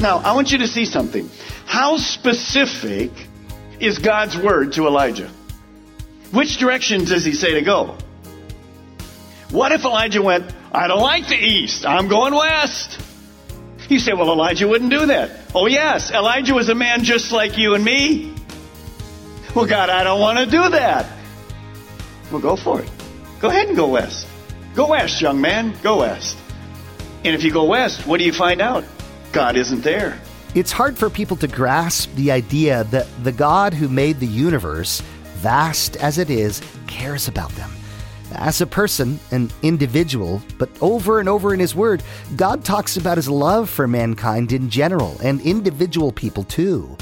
Now, I want you to see something. How specific is God's word to Elijah? Which direction does he say to go? What if Elijah went, I don't like the east, I'm going west? You say, well, Elijah wouldn't do that. Oh, yes, Elijah was a man just like you and me. Well, God, I don't want to do that. Well, go for it. Go ahead and go west. Go west, young man. Go west. And if you go west, what do you find out? God isn't there. It's hard for people to grasp the idea that the God who made the universe, vast as it is, cares about them. As a person, an individual, but over and over in His Word, God talks about His love for mankind in general and individual people too.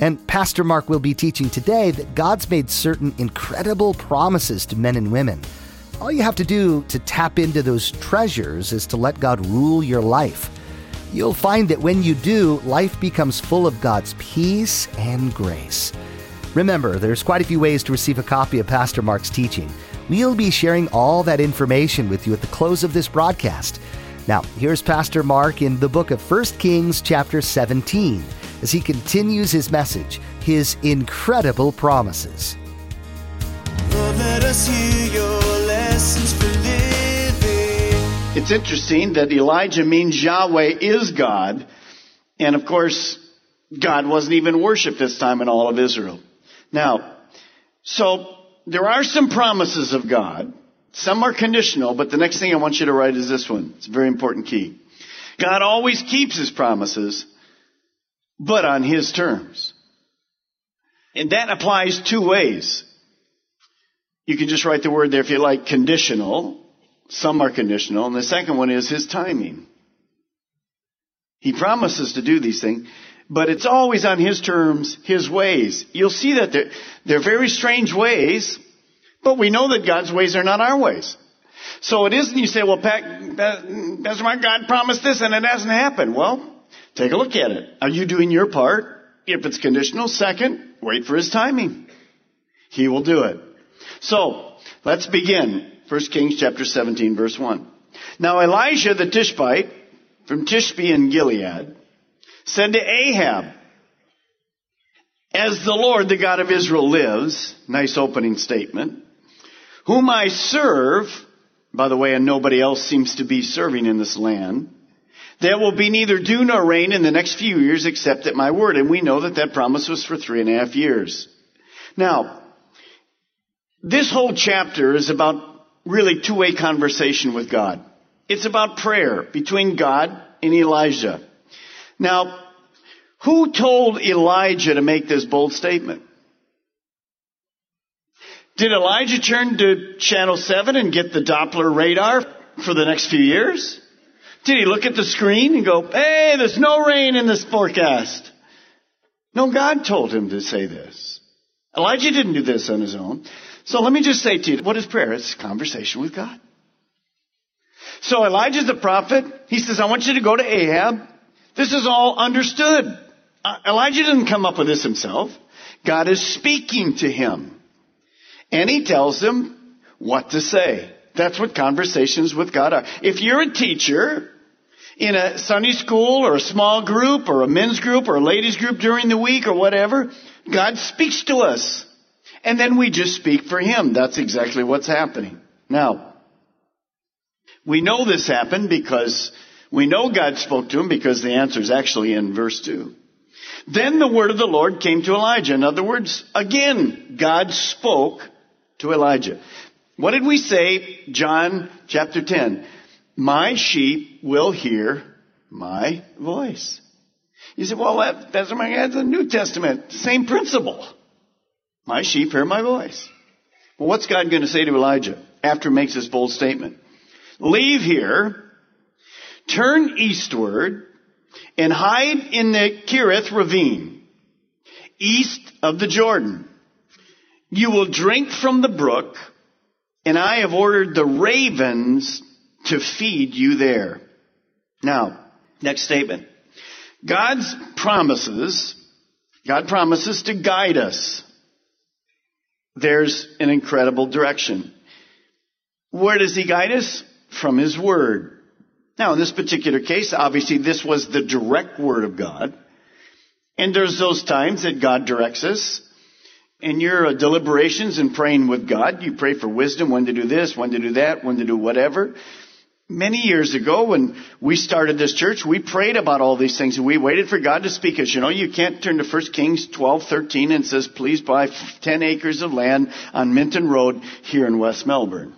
And Pastor Mark will be teaching today that God's made certain incredible promises to men and women. All you have to do to tap into those treasures is to let God rule your life. You'll find that when you do, life becomes full of God's peace and grace. Remember, there's quite a few ways to receive a copy of Pastor Mark's teaching. We'll be sharing all that information with you at the close of this broadcast. Now, here's Pastor Mark in the book of 1 Kings, chapter 17, as he continues his message, his incredible promises. It's interesting that Elijah means Yahweh is God. And of course, God wasn't even worshiped this time in all of Israel. Now, so there are some promises of God. Some are conditional, but the next thing I want you to write is this one. It's a very important key. God always keeps his promises, but on his terms. And that applies two ways. You can just write the word there if you like, conditional. Some are conditional. And the second one is his timing. He promises to do these things, but it's always on his terms, his ways. You'll see that they're, they're very strange ways, but we know that God's ways are not our ways. So it isn't you say, well, Pat, Pastor Mark, God promised this and it hasn't happened. Well, take a look at it. Are you doing your part? If it's conditional, second, wait for his timing. He will do it. So, let's begin. 1 Kings chapter 17 verse 1. Now Elijah the Tishbite from Tishbe in Gilead said to Ahab, As the Lord, the God of Israel lives, nice opening statement, whom I serve, by the way, and nobody else seems to be serving in this land, there will be neither dew nor rain in the next few years except at my word. And we know that that promise was for three and a half years. Now, this whole chapter is about really two-way conversation with God. It's about prayer between God and Elijah. Now, who told Elijah to make this bold statement? Did Elijah turn to Channel 7 and get the Doppler radar for the next few years? Did he look at the screen and go, hey, there's no rain in this forecast? No, God told him to say this. Elijah didn't do this on his own. So let me just say to you, what is prayer? It's conversation with God. So Elijah's a prophet. He says, I want you to go to Ahab. This is all understood. Uh, Elijah didn't come up with this himself. God is speaking to him. And he tells him what to say. That's what conversations with God are. If you're a teacher in a Sunday school or a small group or a men's group or a ladies group during the week or whatever, God speaks to us. And then we just speak for Him. That's exactly what's happening. Now, we know this happened because we know God spoke to him because the answer is actually in verse 2. Then the word of the Lord came to Elijah. In other words, again, God spoke to Elijah. What did we say, John chapter 10? My sheep will hear my voice. You say, well, that, that's, that's the New Testament. Same principle. My sheep hear my voice. Well, what's God going to say to Elijah after he makes this bold statement? Leave here, turn eastward, and hide in the Kerith ravine, east of the Jordan. You will drink from the brook, and I have ordered the ravens to feed you there. Now, next statement. God's promises, God promises to guide us. There's an incredible direction. Where does He guide us? From His Word. Now, in this particular case, obviously this was the direct Word of God. And there's those times that God directs us. In your deliberations and praying with God, you pray for wisdom, when to do this, when to do that, when to do whatever. Many years ago when we started this church, we prayed about all these things and we waited for God to speak us. You know, you can't turn to 1 Kings 12, 13 and says, please buy 10 acres of land on Minton Road here in West Melbourne.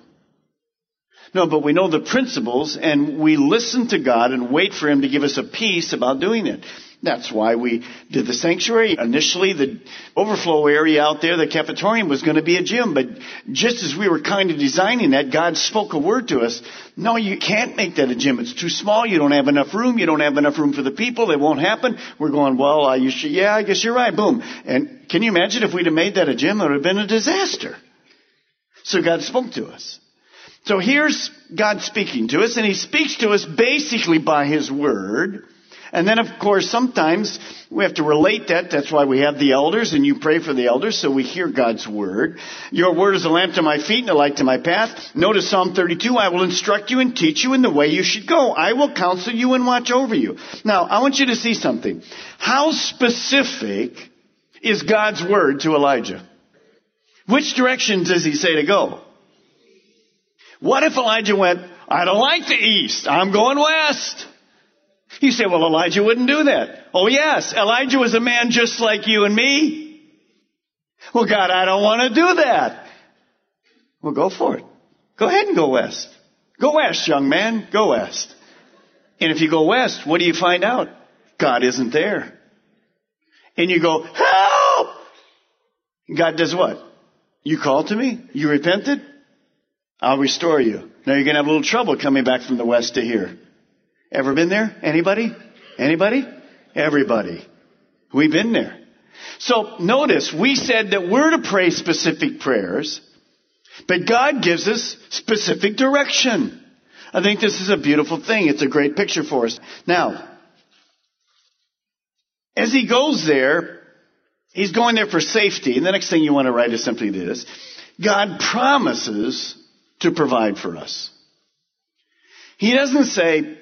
No, but we know the principles and we listen to God and wait for Him to give us a peace about doing it. That's why we did the sanctuary. Initially, the overflow area out there, the cafetorium was going to be a gym, but just as we were kind of designing that, God spoke a word to us. No, you can't make that a gym. It's too small. You don't have enough room. You don't have enough room for the people. It won't happen. We're going, well, should, yeah, I guess you're right. Boom. And can you imagine if we'd have made that a gym? It would have been a disaster. So God spoke to us. So here's God speaking to us, and He speaks to us basically by His Word. And then, of course, sometimes we have to relate that. That's why we have the elders, and you pray for the elders, so we hear God's word. Your word is a lamp to my feet and a light to my path. Notice Psalm 32, I will instruct you and teach you in the way you should go. I will counsel you and watch over you. Now, I want you to see something. How specific is God's word to Elijah? Which direction does he say to go? What if Elijah went, I don't like the east, I'm going west? You say, well, Elijah wouldn't do that. Oh yes, Elijah was a man just like you and me. Well, God, I don't want to do that. Well, go for it. Go ahead and go west. Go west, young man. Go west. And if you go west, what do you find out? God isn't there. And you go, help! God does what? You called to me? You repented? I'll restore you. Now you're going to have a little trouble coming back from the west to here. Ever been there? Anybody? Anybody? Everybody. We've been there. So notice, we said that we're to pray specific prayers, but God gives us specific direction. I think this is a beautiful thing. It's a great picture for us. Now, as he goes there, he's going there for safety. And the next thing you want to write is simply this. God promises to provide for us. He doesn't say,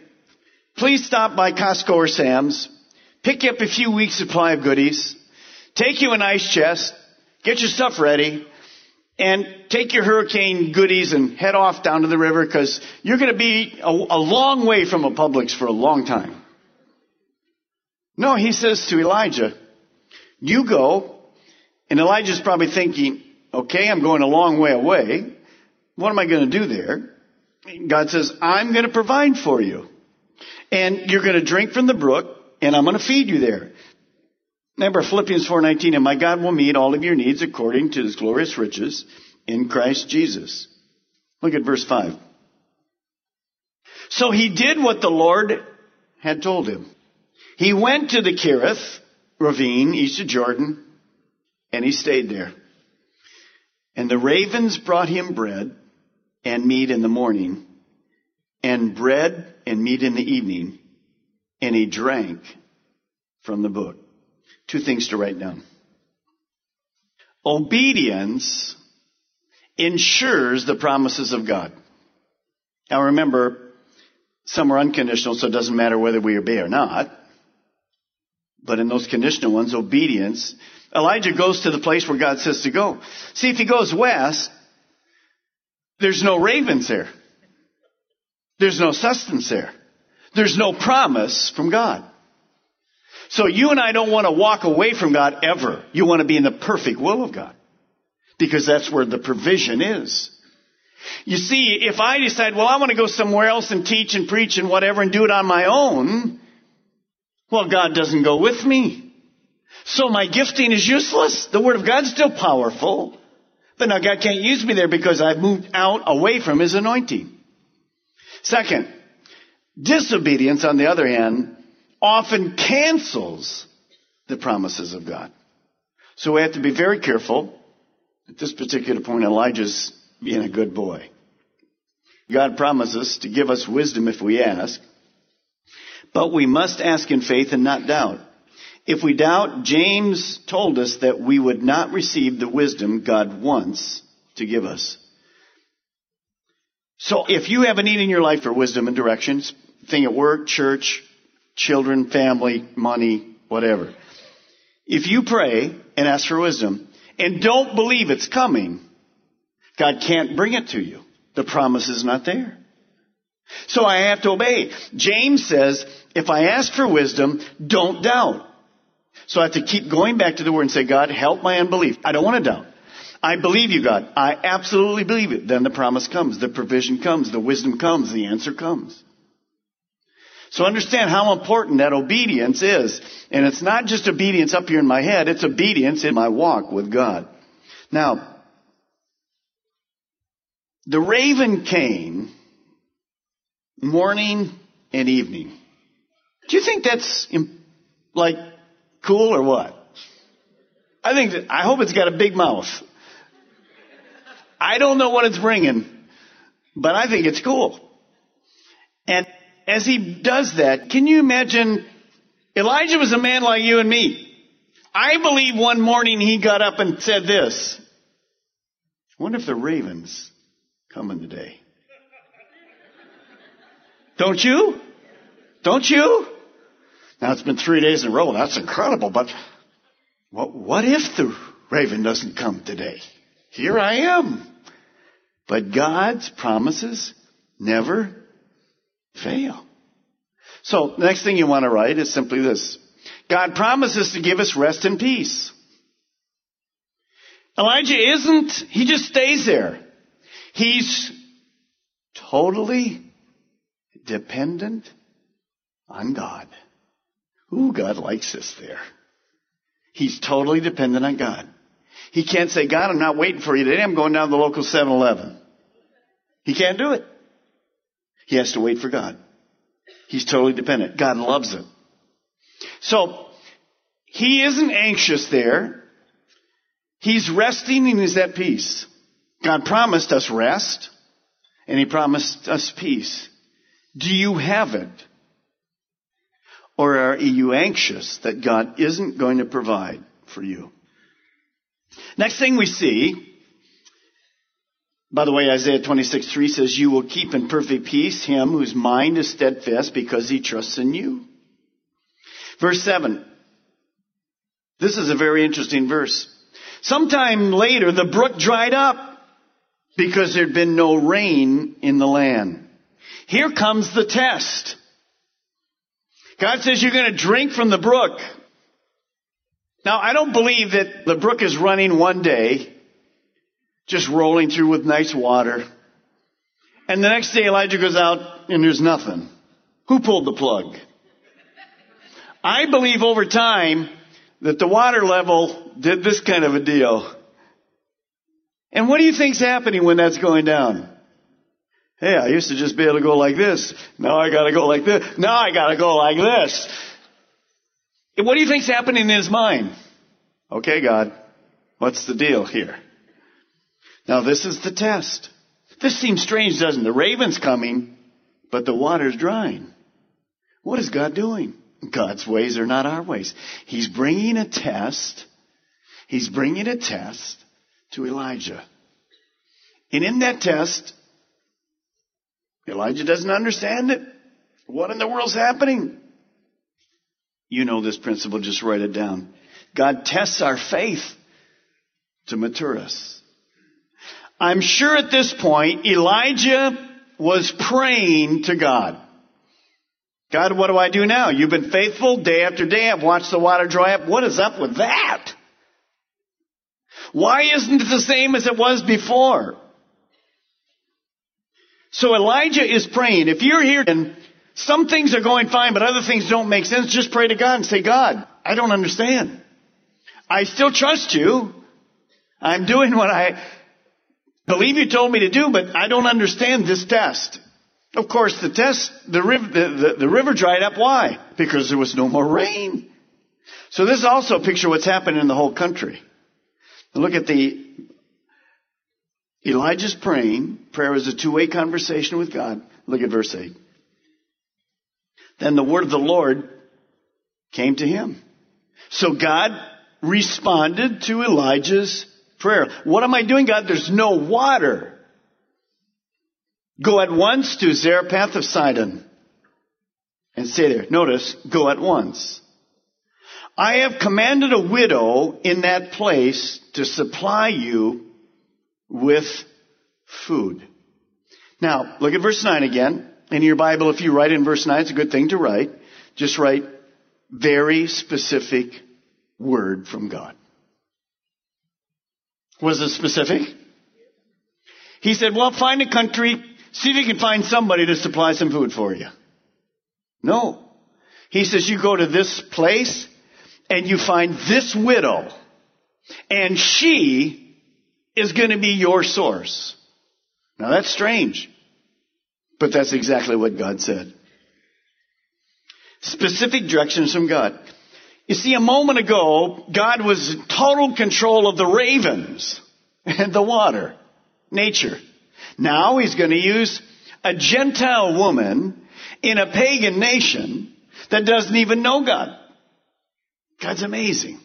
Please stop by Costco or Sam's. Pick up a few weeks supply of goodies. Take you an ice chest. Get your stuff ready. And take your hurricane goodies and head off down to the river because you're going to be a, a long way from a Publix for a long time. No, he says to Elijah, you go. And Elijah's probably thinking, okay, I'm going a long way away. What am I going to do there? God says, I'm going to provide for you and you're going to drink from the brook, and I'm going to feed you there. Remember Philippians 4:19, and my God will meet all of your needs according to his glorious riches in Christ Jesus. Look at verse 5. So he did what the Lord had told him. He went to the Kerith ravine east of Jordan, and he stayed there. And the ravens brought him bread and meat in the morning, and bread and meat in the evening, and he drank from the book. Two things to write down. Obedience ensures the promises of God. Now remember, some are unconditional, so it doesn't matter whether we obey or not. But in those conditional ones, obedience, Elijah goes to the place where God says to go. See, if he goes west, there's no ravens there. There's no sustenance there. There's no promise from God. So you and I don't want to walk away from God ever. You want to be in the perfect will of God. Because that's where the provision is. You see, if I decide, well, I want to go somewhere else and teach and preach and whatever and do it on my own, Well, God doesn't go with me. So my gifting is useless. The Word of God's still powerful. But now God can't use me there because I've moved out away from His anointing. Second, disobedience, on the other hand, often cancels the promises of God. So we have to be very careful. At this particular point, Elijah's being a good boy. God promises to give us wisdom if we ask, but we must ask in faith and not doubt. If we doubt, James told us that we would not receive the wisdom God wants to give us. So if you have a need in your life for wisdom and directions, thing at work, church, children, family, money, whatever. If you pray and ask for wisdom and don't believe it's coming, God can't bring it to you. The promise is not there. So I have to obey. James says, if I ask for wisdom, don't doubt. So I have to keep going back to the word and say, God, help my unbelief. I don't want to doubt. I believe you, God. I absolutely believe it. Then the promise comes, the provision comes, the wisdom comes, the answer comes. So understand how important that obedience is. And it's not just obedience up here in my head, it's obedience in my walk with God. Now, the raven came morning and evening. Do you think that's like cool or what? I think that, I hope it's got a big mouth. I don't know what it's bringing, but I think it's cool. And as he does that, can you imagine? Elijah was a man like you and me. I believe one morning he got up and said this. I wonder if the ravens coming today. Don't you? Don't you? Now it's been three days in a row. That's incredible, but what, what if the raven doesn't come today? Here I am. But God's promises never fail. So, the next thing you want to write is simply this. God promises to give us rest and peace. Elijah isn't, he just stays there. He's totally dependent on God. Ooh, God likes us there. He's totally dependent on God. He can't say, God, I'm not waiting for you today. I'm going down to the local 7-Eleven. He can't do it. He has to wait for God. He's totally dependent. God loves him. So, he isn't anxious there. He's resting and he's at peace. God promised us rest and he promised us peace. Do you have it? Or are you anxious that God isn't going to provide for you? Next thing we see by the way, Isaiah 26, 3 says, You will keep in perfect peace him whose mind is steadfast because he trusts in you. Verse 7. This is a very interesting verse. Sometime later, the brook dried up because there'd been no rain in the land. Here comes the test. God says you're going to drink from the brook. Now, I don't believe that the brook is running one day just rolling through with nice water. And the next day Elijah goes out and there's nothing. Who pulled the plug? I believe over time that the water level did this kind of a deal. And what do you think's happening when that's going down? Hey, I used to just be able to go like this. Now I gotta go like this. Now I gotta go like this. What do you think's happening in his mind? Okay, God, what's the deal here? Now this is the test. This seems strange, doesn't it? The raven's coming, but the water's drying. What is God doing? God's ways are not our ways. He's bringing a test. He's bringing a test to Elijah. And in that test, Elijah doesn't understand it. What in the world's happening? You know this principle, just write it down. God tests our faith to mature us. I'm sure at this point Elijah was praying to God. God, what do I do now? You've been faithful day after day. I've watched the water dry up. What is up with that? Why isn't it the same as it was before? So Elijah is praying. If you're here and Some things are going fine, but other things don't make sense. Just pray to God and say, God, I don't understand. I still trust you. I'm doing what I believe you told me to do, but I don't understand this test. Of course, the test, the river, the, the, the river dried up. Why? Because there was no more rain. So this is also a picture of what's happening in the whole country. Look at the Elijah's praying. Prayer is a two-way conversation with God. Look at verse 8. Then the word of the Lord came to him. So God responded to Elijah's prayer. What am I doing, God? There's no water. Go at once to Zarephath of Sidon and stay there. Notice, go at once. I have commanded a widow in that place to supply you with food. Now, look at verse 9 again. In your Bible, if you write in verse 9, it's a good thing to write. Just write very specific word from God. Was it specific? He said, well, find a country, see if you can find somebody to supply some food for you. No. He says, you go to this place and you find this widow and she is going to be your source. Now that's strange, but that's exactly what God said. Specific directions from God. You see, a moment ago, God was in total control of the ravens and the water, nature. Now he's going to use a Gentile woman in a pagan nation that doesn't even know God. God's amazing.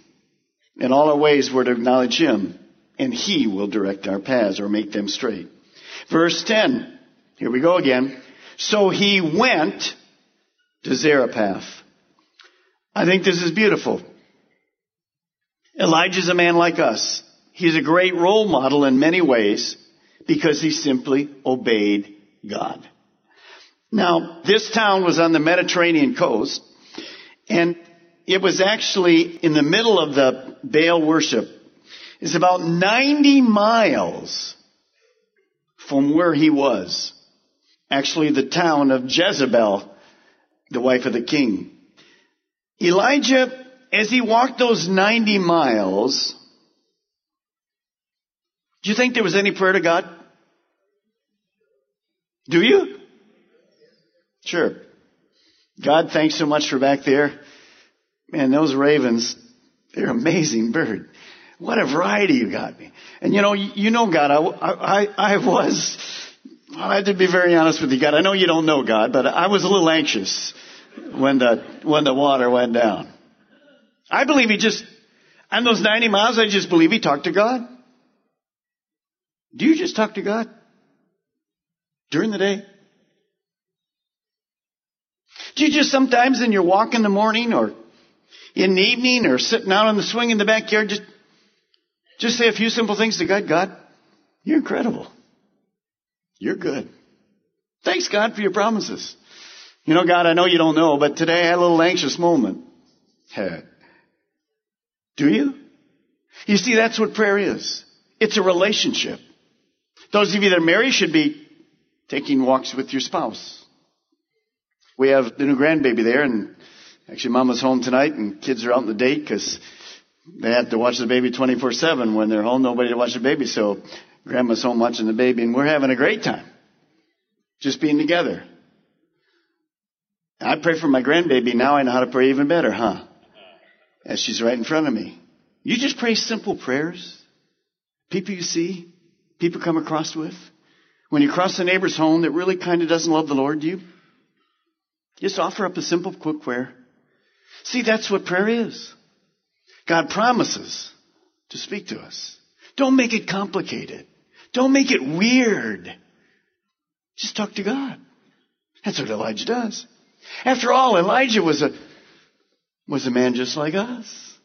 In all our ways, we're to acknowledge Him, and He will direct our paths or make them straight. Verse 10. Here we go again. So he went to Zarephath. I think this is beautiful. Elijah's a man like us. He's a great role model in many ways because he simply obeyed God. Now, this town was on the Mediterranean coast and it was actually in the middle of the Baal worship. It's about 90 miles from where he was. Actually, the town of Jezebel, the wife of the king. Elijah, as he walked those 90 miles, do you think there was any prayer to God? Do you? Sure. God, thanks so much for back there. Man, those ravens, they're amazing bird. What a variety you got me. And you know, you know God, I, I, I was, I had to be very honest with you, God. I know you don't know God, but I was a little anxious when the, when the water went down. I believe he just, on those 90 miles, I just believe he talked to God. Do you just talk to God? During the day? Do you just sometimes in your walk in the morning or in the evening or sitting out on the swing in the backyard, just, just say a few simple things to God. God, you're incredible. You're good. Thanks, God, for your promises. You know, God, I know you don't know, but today I had a little anxious moment. Do you? You see, that's what prayer is. It's a relationship. Those of you that are married should be taking walks with your spouse. We have the new grandbaby there, and Actually, mama's home tonight and kids are out on the date because they have to watch the baby 24-7 when they're home. Nobody to watch the baby. So grandma's home watching the baby and we're having a great time. Just being together. I pray for my grandbaby. Now I know how to pray even better, huh? As she's right in front of me. You just pray simple prayers. People you see, people come across with. When you cross a neighbor's home that really kind of doesn't love the Lord, do you just offer up a simple, quick prayer. See, that's what prayer is. God promises to speak to us. Don't make it complicated. Don't make it weird. Just talk to God. That's what Elijah does. After all, Elijah was a, was a man just like us.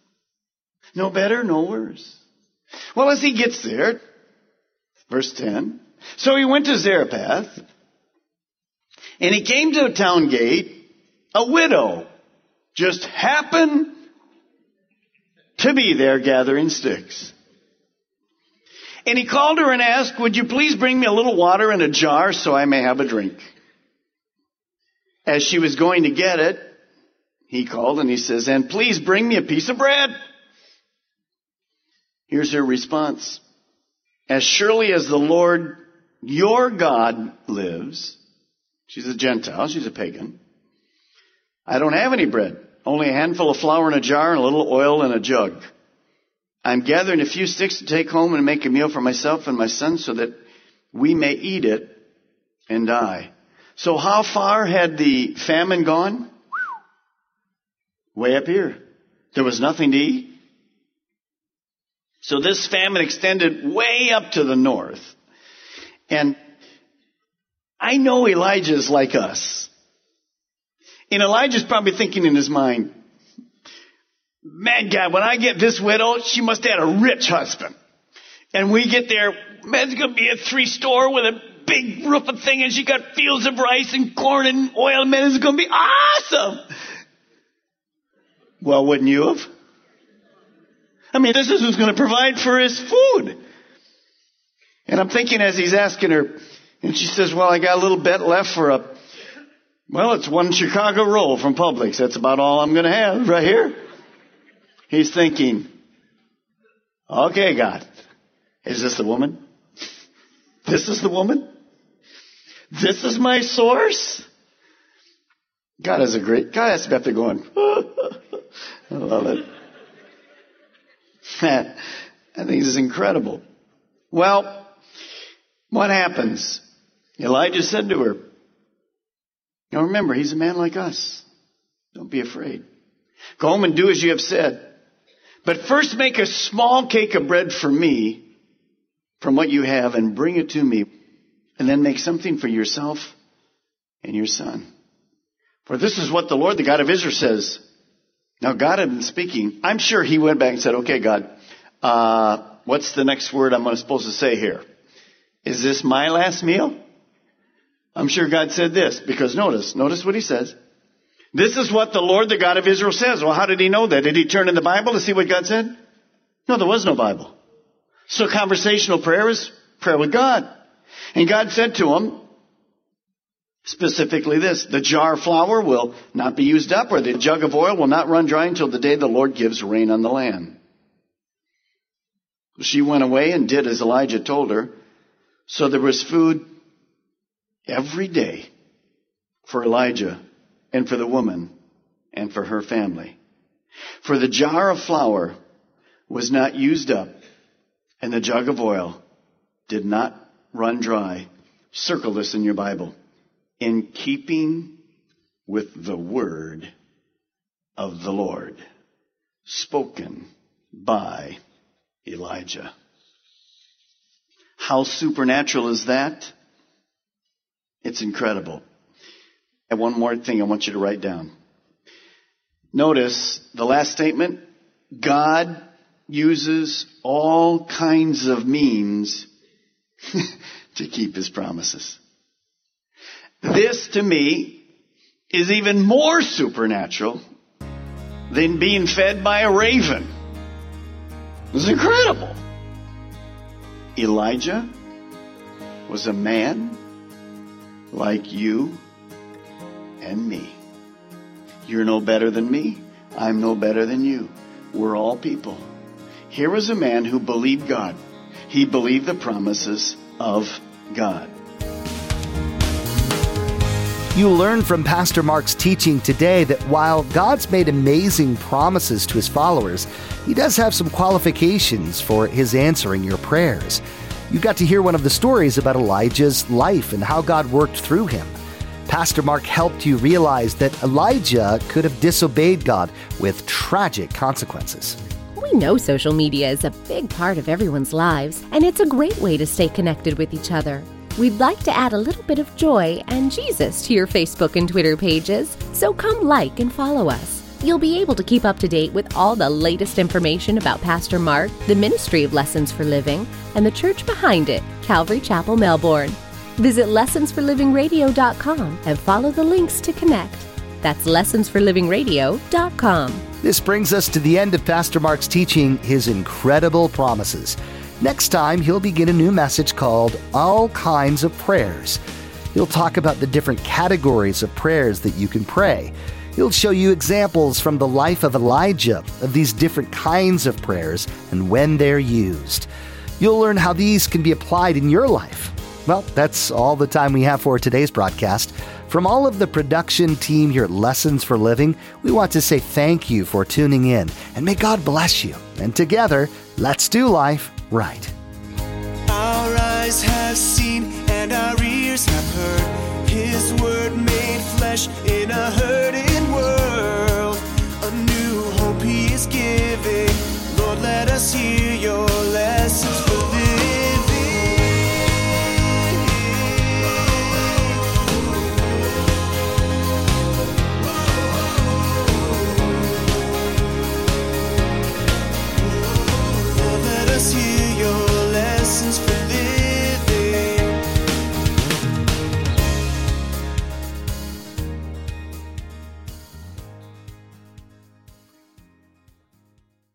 No better, no worse. Well, as he gets there, verse 10, so he went to Zarephath, and he came to a town gate, a widow just happened to be there gathering sticks. And he called her and asked, would you please bring me a little water in a jar so I may have a drink? As she was going to get it, he called and he says, and please bring me a piece of bread. Here's her response. As surely as the Lord your God lives, she's a Gentile, she's a pagan, I don't have any bread, only a handful of flour in a jar and a little oil in a jug. I'm gathering a few sticks to take home and make a meal for myself and my son so that we may eat it and die. So how far had the famine gone? Way up here. There was nothing to eat. So this famine extended way up to the north. And I know Elijah's like us. And Elijah's probably thinking in his mind, man, God, when I get this widow, she must have had a rich husband. And we get there, man, it's gonna be a three store with a big roofing thing and she got fields of rice and corn and oil, man, it's gonna be awesome. Well, wouldn't you have? I mean, this is who's going to provide for his food. And I'm thinking as he's asking her, and she says, well, I got a little bit left for a, well, it's one Chicago roll from Publix. That's about all I'm going to have right here. He's thinking, okay, God, is this the woman? This is the woman? This is my source? God is a great, God has to be up there going, I love it. I think this is incredible. Well, what happens? Elijah said to her, now remember, he's a man like us. Don't be afraid. Go home and do as you have said. But first make a small cake of bread for me from what you have and bring it to me. And then make something for yourself and your son. For this is what the Lord, the God of Israel says. Now God had been speaking. I'm sure he went back and said, okay, God, uh, what's the next word I'm supposed to say here? Is this my last meal? I'm sure God said this because notice, notice what he says. This is what the Lord, the God of Israel says. Well, how did he know that? Did he turn in the Bible to see what God said? No, there was no Bible. So conversational prayer is prayer with God. And God said to him, Specifically this, the jar of flour will not be used up or the jug of oil will not run dry until the day the Lord gives rain on the land. She went away and did as Elijah told her. So there was food every day for Elijah and for the woman and for her family. For the jar of flour was not used up and the jug of oil did not run dry. Circle this in your Bible in keeping with the word of the Lord spoken by Elijah. How supernatural is that? It's incredible. And one more thing I want you to write down. Notice the last statement. God uses all kinds of means to keep his promises. This to me is even more supernatural than being fed by a raven. It's incredible. Elijah was a man like you and me. You're no better than me. I'm no better than you. We're all people. Here was a man who believed God. He believed the promises of God. You learn from Pastor Mark's teaching today that while God's made amazing promises to his followers, he does have some qualifications for his answering your prayers. You got to hear one of the stories about Elijah's life and how God worked through him. Pastor Mark helped you realize that Elijah could have disobeyed God with tragic consequences. We know social media is a big part of everyone's lives, and it's a great way to stay connected with each other. We'd like to add a little bit of joy and Jesus to your Facebook and Twitter pages, so come like and follow us. You'll be able to keep up to date with all the latest information about Pastor Mark, the ministry of Lessons for Living, and the church behind it, Calvary Chapel, Melbourne. Visit lessonsforlivingradio.com and follow the links to connect. That's lessonsforlivingradio.com. This brings us to the end of Pastor Mark's teaching, His Incredible Promises. Next time, he'll begin a new message called All Kinds of Prayers. He'll talk about the different categories of prayers that you can pray. He'll show you examples from the life of Elijah of these different kinds of prayers and when they're used. You'll learn how these can be applied in your life. Well, that's all the time we have for today's broadcast. From all of the production team here at Lessons for Living, we want to say thank you for tuning in and may God bless you. And together, let's do life right. Our eyes have seen and our ears have heard His word made flesh in a herd.